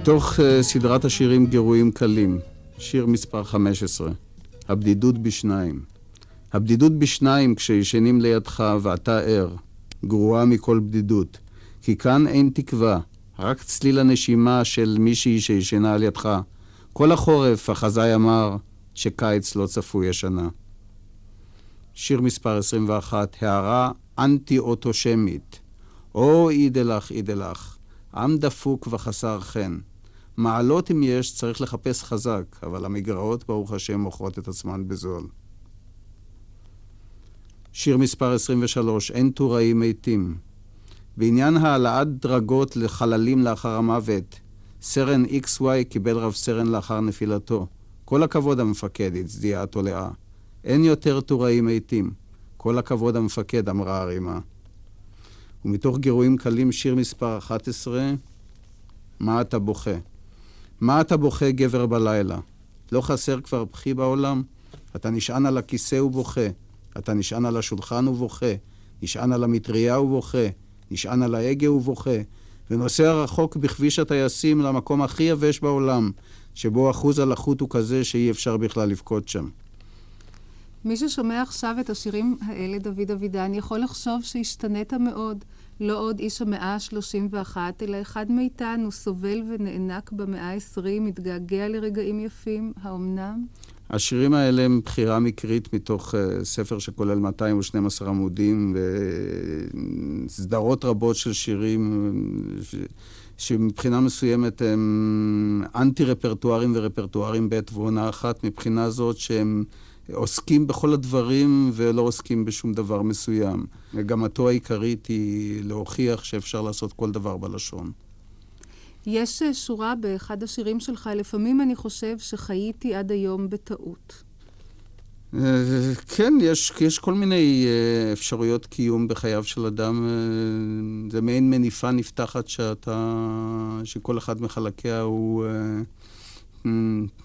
מתוך uh, סדרת השירים גירויים קלים, שיר מספר 15, הבדידות בשניים. הבדידות בשניים כשישנים לידך ואתה ער, גרועה מכל בדידות, כי כאן אין תקווה, רק צליל הנשימה של מישהי שישנה על ידך. כל החורף החזאי אמר שקיץ לא צפוי השנה. שיר מספר 21, הערה אנטי-אוטושמית. או אידלך, אידלך, עם דפוק וחסר חן. מעלות אם יש, צריך לחפש חזק, אבל המגרעות, ברוך השם, מוכרות את עצמן בזול. שיר מספר 23, אין טוראים מתים. בעניין העלאת דרגות לחללים לאחר המוות, סרן XY קיבל רב סרן לאחר נפילתו. כל הכבוד המפקד, הצדיעה התולעה. אין יותר טוראים מתים. כל הכבוד המפקד, אמרה הרימה. ומתוך גירויים קלים, שיר מספר 11, מה אתה בוכה? מה אתה בוכה, גבר בלילה? לא חסר כבר בכי בעולם? אתה נשען על הכיסא ובוכה. אתה נשען על השולחן ובוכה. נשען על המטריה ובוכה. נשען על ההגה ובוכה. ונוסע רחוק בכביש הטייסים למקום הכי יבש בעולם, שבו אחוז הלחות הוא כזה שאי אפשר בכלל לבכות שם. מי ששומע עכשיו את השירים האלה, דוד אבידן, יכול לחשוב שהשתנית מאוד. לא עוד איש המאה ה-31, אלא אחד מאיתנו סובל ונאנק במאה ה-20, מתגעגע לרגעים יפים, האומנם? השירים האלה הם בחירה מקרית מתוך uh, ספר שכולל 212 עמודים וסדרות רבות של שירים ש... שמבחינה מסוימת הם אנטי-רפרטוארים ורפרטוארים בעת ובעונה אחת, מבחינה זאת שהם עוסקים בכל הדברים ולא עוסקים בשום דבר מסוים. מגמתו העיקרית היא להוכיח שאפשר לעשות כל דבר בלשון. יש אה, שורה באחד השירים שלך, לפעמים אני חושב שחייתי עד היום בטעות. אה, כן, יש, יש כל מיני אה, אפשרויות קיום בחייו של אדם. זה מעין מניפה נפתחת שאתה, שכל אחד מחלקיה הוא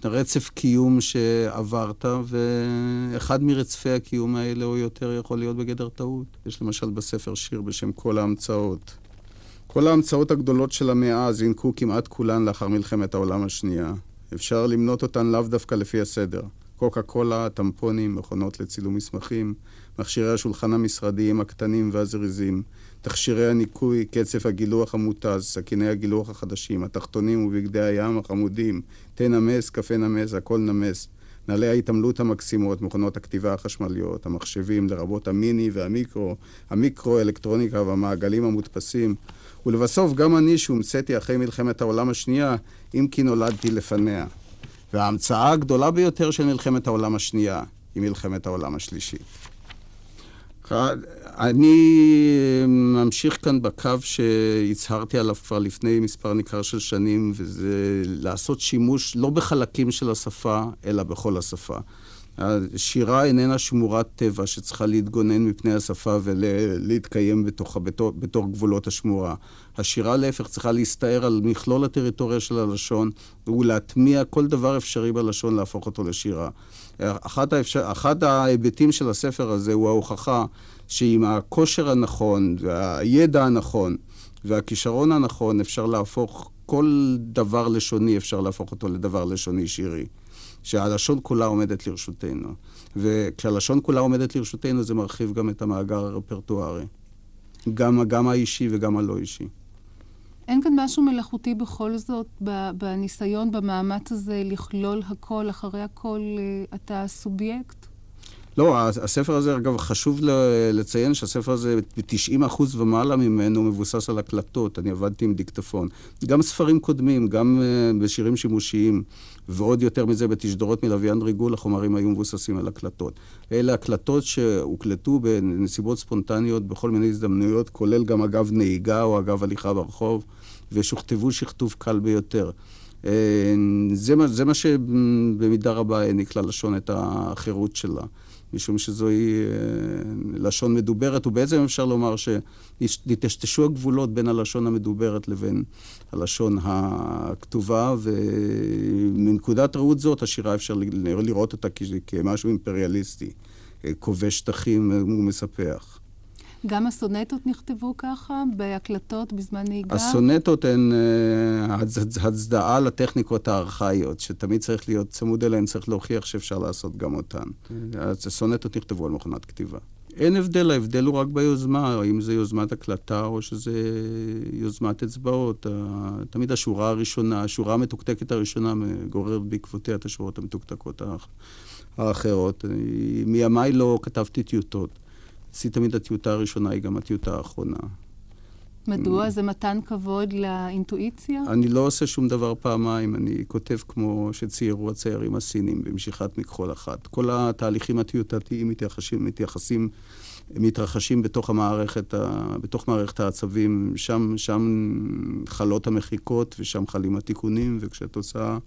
רצף קיום שעברת, ואחד מרצפי הקיום האלה או יותר יכול להיות בגדר טעות. יש למשל בספר שיר בשם כל ההמצאות. כל ההמצאות הגדולות של המאה זינקו כמעט כולן לאחר מלחמת העולם השנייה. אפשר למנות אותן לאו דווקא לפי הסדר. קוקה קולה, טמפונים, מכונות לצילום מסמכים, מכשירי השולחן המשרדיים הקטנים והזריזים, תכשירי הניקוי, קצף הגילוח המותז, סכיני הגילוח החדשים, התחתונים ובגדי הים החמודים, תה נמס, קפה נמס, הכל נמס, נעלי ההתעמלות המקסימות, מכונות הכתיבה החשמליות, המחשבים, לרבות המיני והמיקרו, המיקרו, אלקטרוניקה והמעגלים המודפסים, ולבסוף גם אני שהומצאתי אחרי מלחמת העולם השנייה, אם כי נולדתי לפניה. וההמצאה הגדולה ביותר של מלחמת העולם השנייה היא מלחמת העולם השלישית. אני ממשיך כאן בקו שהצהרתי עליו כבר לפני מספר ניכר של שנים, וזה לעשות שימוש לא בחלקים של השפה, אלא בכל השפה. השירה איננה שמורת טבע שצריכה להתגונן מפני השפה ולהתקיים בתוך, בתור, בתור גבולות השמורה. השירה להפך צריכה להסתער על מכלול הטריטוריה של הלשון ולהטמיע כל דבר אפשרי בלשון, להפוך אותו לשירה. אחד, האפשר, אחד ההיבטים של הספר הזה הוא ההוכחה שעם הכושר הנכון והידע הנכון והכישרון הנכון אפשר להפוך כל דבר לשוני, אפשר להפוך אותו לדבר לשוני שירי. שהלשון כולה עומדת לרשותנו. וכשהלשון כולה עומדת לרשותנו זה מרחיב גם את המאגר הרפרטוארי. גם, גם האישי וגם הלא אישי. אין כאן משהו מלאכותי בכל זאת, בניסיון, במאמץ הזה, לכלול הכל, אחרי הכל אה, אתה סובייקט? לא, הספר הזה, אגב, חשוב לציין שהספר הזה, ב-90% אחוז ומעלה ממנו מבוסס על הקלטות. אני עבדתי עם דיקטפון. גם ספרים קודמים, גם uh, בשירים שימושיים, ועוד יותר מזה, בתשדורות מלוויין ריגול, החומרים היו מבוססים על הקלטות. אלה הקלטות שהוקלטו בנסיבות ספונטניות בכל מיני הזדמנויות, כולל גם אגב נהיגה או אגב הליכה ברחוב, ושוכתבו שכתוב קל ביותר. אה, זה, מה, זה מה שבמידה רבה העניק ללשון את החירות שלה. משום שזוהי אה, לשון מדוברת, ובעצם אפשר לומר שנטשטשו הגבולות בין הלשון המדוברת לבין הלשון הכתובה, ומנקודת ראות זאת השירה אפשר לראות אותה כמשהו אימפריאליסטי, אה, כובש שטחים ומספח. גם הסונטות נכתבו ככה, בהקלטות בזמן נהיגה? הסונטות הן uh, הצדעה לטכניקות הארכאיות, שתמיד צריך להיות צמוד אליהן, צריך להוכיח שאפשר לעשות גם אותן. הסונטות נכתבו על מכונת כתיבה. אין הבדל, ההבדל הוא רק ביוזמה, האם זה יוזמת הקלטה או שזה יוזמת אצבעות. תמיד השורה הראשונה, השורה המתוקתקת הראשונה גוררת בעקבותיה את השורות המתוקתקות האחרות. מימיי לא כתבתי טיוטות. אצלי תמיד הטיוטה הראשונה היא גם הטיוטה האחרונה. מדוע? זה מתן כבוד לאינטואיציה? אני לא עושה שום דבר פעמיים, אני כותב כמו שציירו הציירים הסינים במשיכת מכחול אחת. כל התהליכים הטיוטתיים מתייחסים, מתייחסים, מתרחשים בתוך המערכת, בתוך מערכת העצבים, שם, שם חלות המחיקות ושם חלים התיקונים, וכשהתוצאה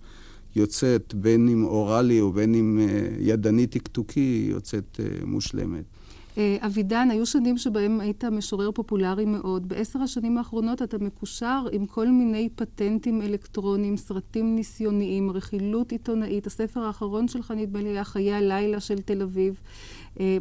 יוצאת, בין אם אוראלי או בין אם אה, ידני טקטוקי, היא יוצאת אה, מושלמת. אה, אבידן, היו שנים שבהם היית משורר פופולרי מאוד. בעשר השנים האחרונות אתה מקושר עם כל מיני פטנטים אלקטרוניים, סרטים ניסיוניים, רכילות עיתונאית. הספר האחרון שלך, נדמה לי, היה חיי הלילה של תל אביב. אה,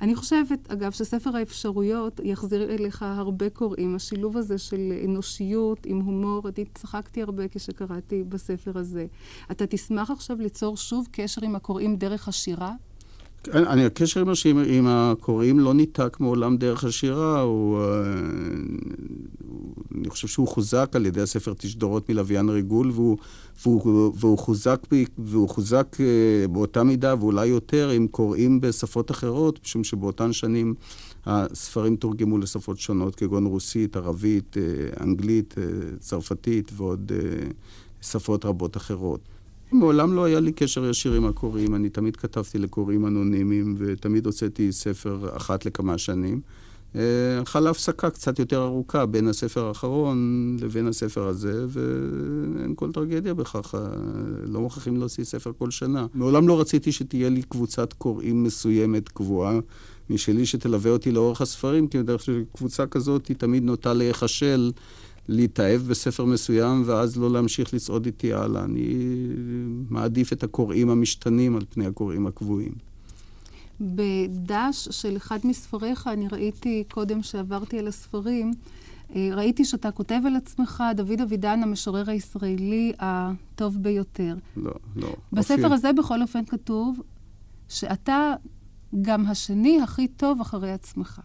אני חושבת, אגב, שספר האפשרויות יחזיר אליך הרבה קוראים. השילוב הזה של אנושיות עם הומור, אני צחקתי הרבה כשקראתי בספר הזה. אתה תשמח עכשיו ליצור שוב קשר עם הקוראים דרך השירה? אני, הקשר עם, השירים, עם הקוראים לא ניתק מעולם דרך השירה, אה, הוא, אני חושב שהוא חוזק על ידי הספר תשדורות מלוויין ריגול, והוא, והוא, והוא חוזק, והוא חוזק אה, באותה מידה ואולי יותר עם קוראים בשפות אחרות, משום שבאותן שנים הספרים תורגמו לשפות שונות, כגון רוסית, ערבית, אה, אנגלית, צרפתית ועוד שפות רבות אחרות. מעולם לא היה לי קשר ישיר עם הקוראים, אני תמיד כתבתי לקוראים אנונימיים ותמיד הוצאתי ספר אחת לכמה שנים. אה, חלה הפסקה קצת יותר ארוכה בין הספר האחרון לבין הספר הזה, ואין כל טרגדיה בכך, אה, לא מוכרחים להוציא ספר כל שנה. מעולם לא רציתי שתהיה לי קבוצת קוראים מסוימת קבועה משלי שתלווה אותי לאורך הספרים, כי בדרך כלל קבוצה כזאת היא תמיד נוטה להיכשל. להתאהב בספר מסוים ואז לא להמשיך לצעוד איתי הלאה. אני מעדיף את הקוראים המשתנים על פני הקוראים הקבועים. בדש של אחד מספריך, אני ראיתי קודם שעברתי על הספרים, אה, ראיתי שאתה כותב על עצמך, דוד אבידן, המשורר הישראלי הטוב ביותר. לא, לא. בספר אופי... הזה בכל אופן כתוב שאתה גם השני הכי טוב אחרי עצמך.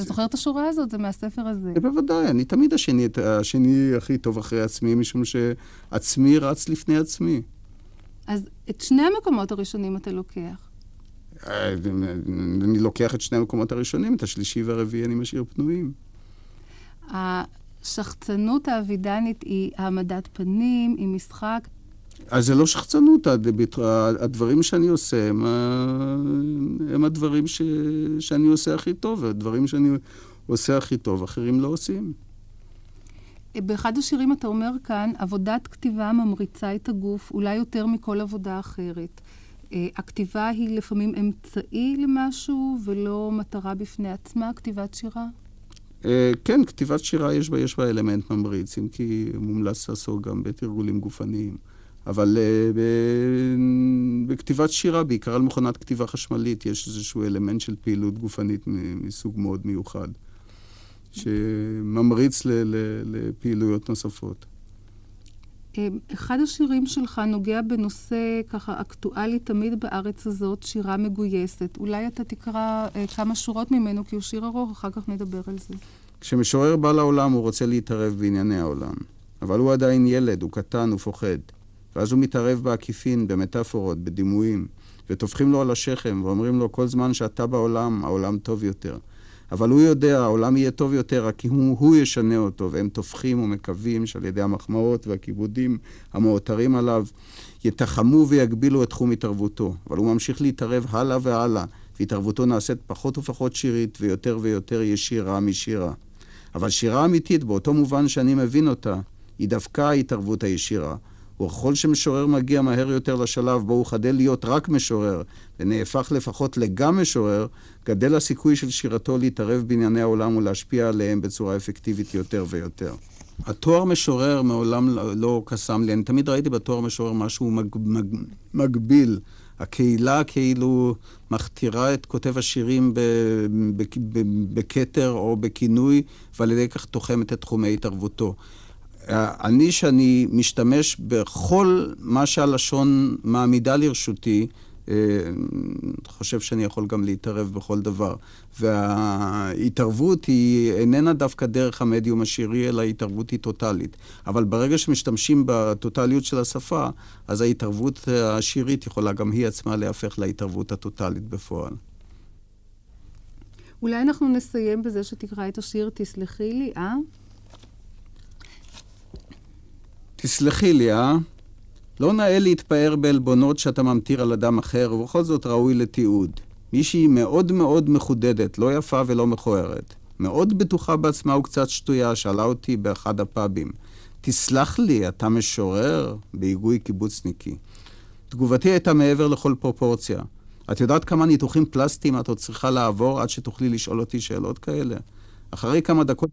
אתה זוכר את השורה הזאת? זה מהספר הזה. בוודאי, אני תמיד השני, השני הכי טוב אחרי עצמי, משום שעצמי רץ לפני עצמי. אז את שני המקומות הראשונים אתה לוקח. אה, אני לוקח את שני המקומות הראשונים, את השלישי והרביעי אני משאיר פנויים. השחצנות האבידנית היא העמדת פנים, היא משחק. אז זה לא שחצנות, הדברים שאני עושה הם, הם הדברים ש, שאני עושה הכי טוב, הדברים שאני עושה הכי טוב, אחרים לא עושים. באחד השירים אתה אומר כאן, עבודת כתיבה ממריצה את הגוף, אולי יותר מכל עבודה אחרת. אה, הכתיבה היא לפעמים אמצעי למשהו ולא מטרה בפני עצמה, כתיבת שירה? אה, כן, כתיבת שירה יש בה, יש בה אלמנט ממריץ, אם כי מומלץ לעשות גם בתרגולים גופניים. אבל uh, בכתיבת שירה, בעיקר על מכונת כתיבה חשמלית, יש איזשהו אלמנט של פעילות גופנית מסוג מאוד מיוחד, שממריץ ל- ל- לפעילויות נוספות. אה, אחד השירים שלך נוגע בנושא ככה אקטואלי תמיד בארץ הזאת, שירה מגויסת. אולי אתה תקרא אה, כמה שורות ממנו, כי הוא שיר ארוך, אחר כך נדבר על זה. כשמשורר בא לעולם, הוא רוצה להתערב בענייני העולם. אבל הוא עדיין ילד, הוא קטן, הוא פוחד. ואז הוא מתערב בעקיפין, במטאפורות, בדימויים, וטופחים לו על השכם ואומרים לו, כל זמן שאתה בעולם, העולם טוב יותר. אבל הוא יודע, העולם יהיה טוב יותר, רק כי הוא, הוא ישנה אותו, והם טופחים ומקווים שעל ידי המחמאות והכיבודים המאותרים עליו, יתחמו ויגבילו את תחום התערבותו. אבל הוא ממשיך להתערב הלאה והלאה, והתערבותו נעשית פחות ופחות שירית ויותר ויותר ישירה משירה. אבל שירה אמיתית, באותו מובן שאני מבין אותה, היא דווקא ההתערבות הישירה. וככל שמשורר מגיע מהר יותר לשלב בו הוא חדל להיות רק משורר, ונהפך לפחות לגם משורר, גדל הסיכוי של שירתו להתערב בענייני העולם ולהשפיע עליהם בצורה אפקטיבית יותר ויותר. התואר משורר מעולם לא, לא קסם לי, אני תמיד ראיתי בתואר משורר משהו מג, מג, מגביל. הקהילה כאילו מכתירה את כותב השירים בכתר או בכינוי, ועל ידי כך תוחמת את תחומי התערבותו. אני, שאני משתמש בכל מה שהלשון מעמידה לרשותי, אה, חושב שאני יכול גם להתערב בכל דבר. וההתערבות היא איננה דווקא דרך המדיום השירי, אלא ההתערבות היא טוטאלית. אבל ברגע שמשתמשים בטוטאליות של השפה, אז ההתערבות השירית יכולה גם היא עצמה להפך להתערבות הטוטאלית בפועל. אולי אנחנו נסיים בזה שתקרא את השיר "תסלחי לי", אה? תסלחי לי, אה? לא נאה להתפאר בעלבונות שאתה ממטיר על אדם אחר, ובכל זאת ראוי לתיעוד. מישהי מאוד מאוד מחודדת, לא יפה ולא מכוערת. מאוד בטוחה בעצמה וקצת שטויה, שאלה אותי באחד הפאבים. תסלח לי, אתה משורר? בהיגוי קיבוצניקי. תגובתי הייתה מעבר לכל פרופורציה. את יודעת כמה ניתוחים פלסטיים את עוד צריכה לעבור עד שתוכלי לשאול אותי שאלות כאלה? אחרי כמה דקות...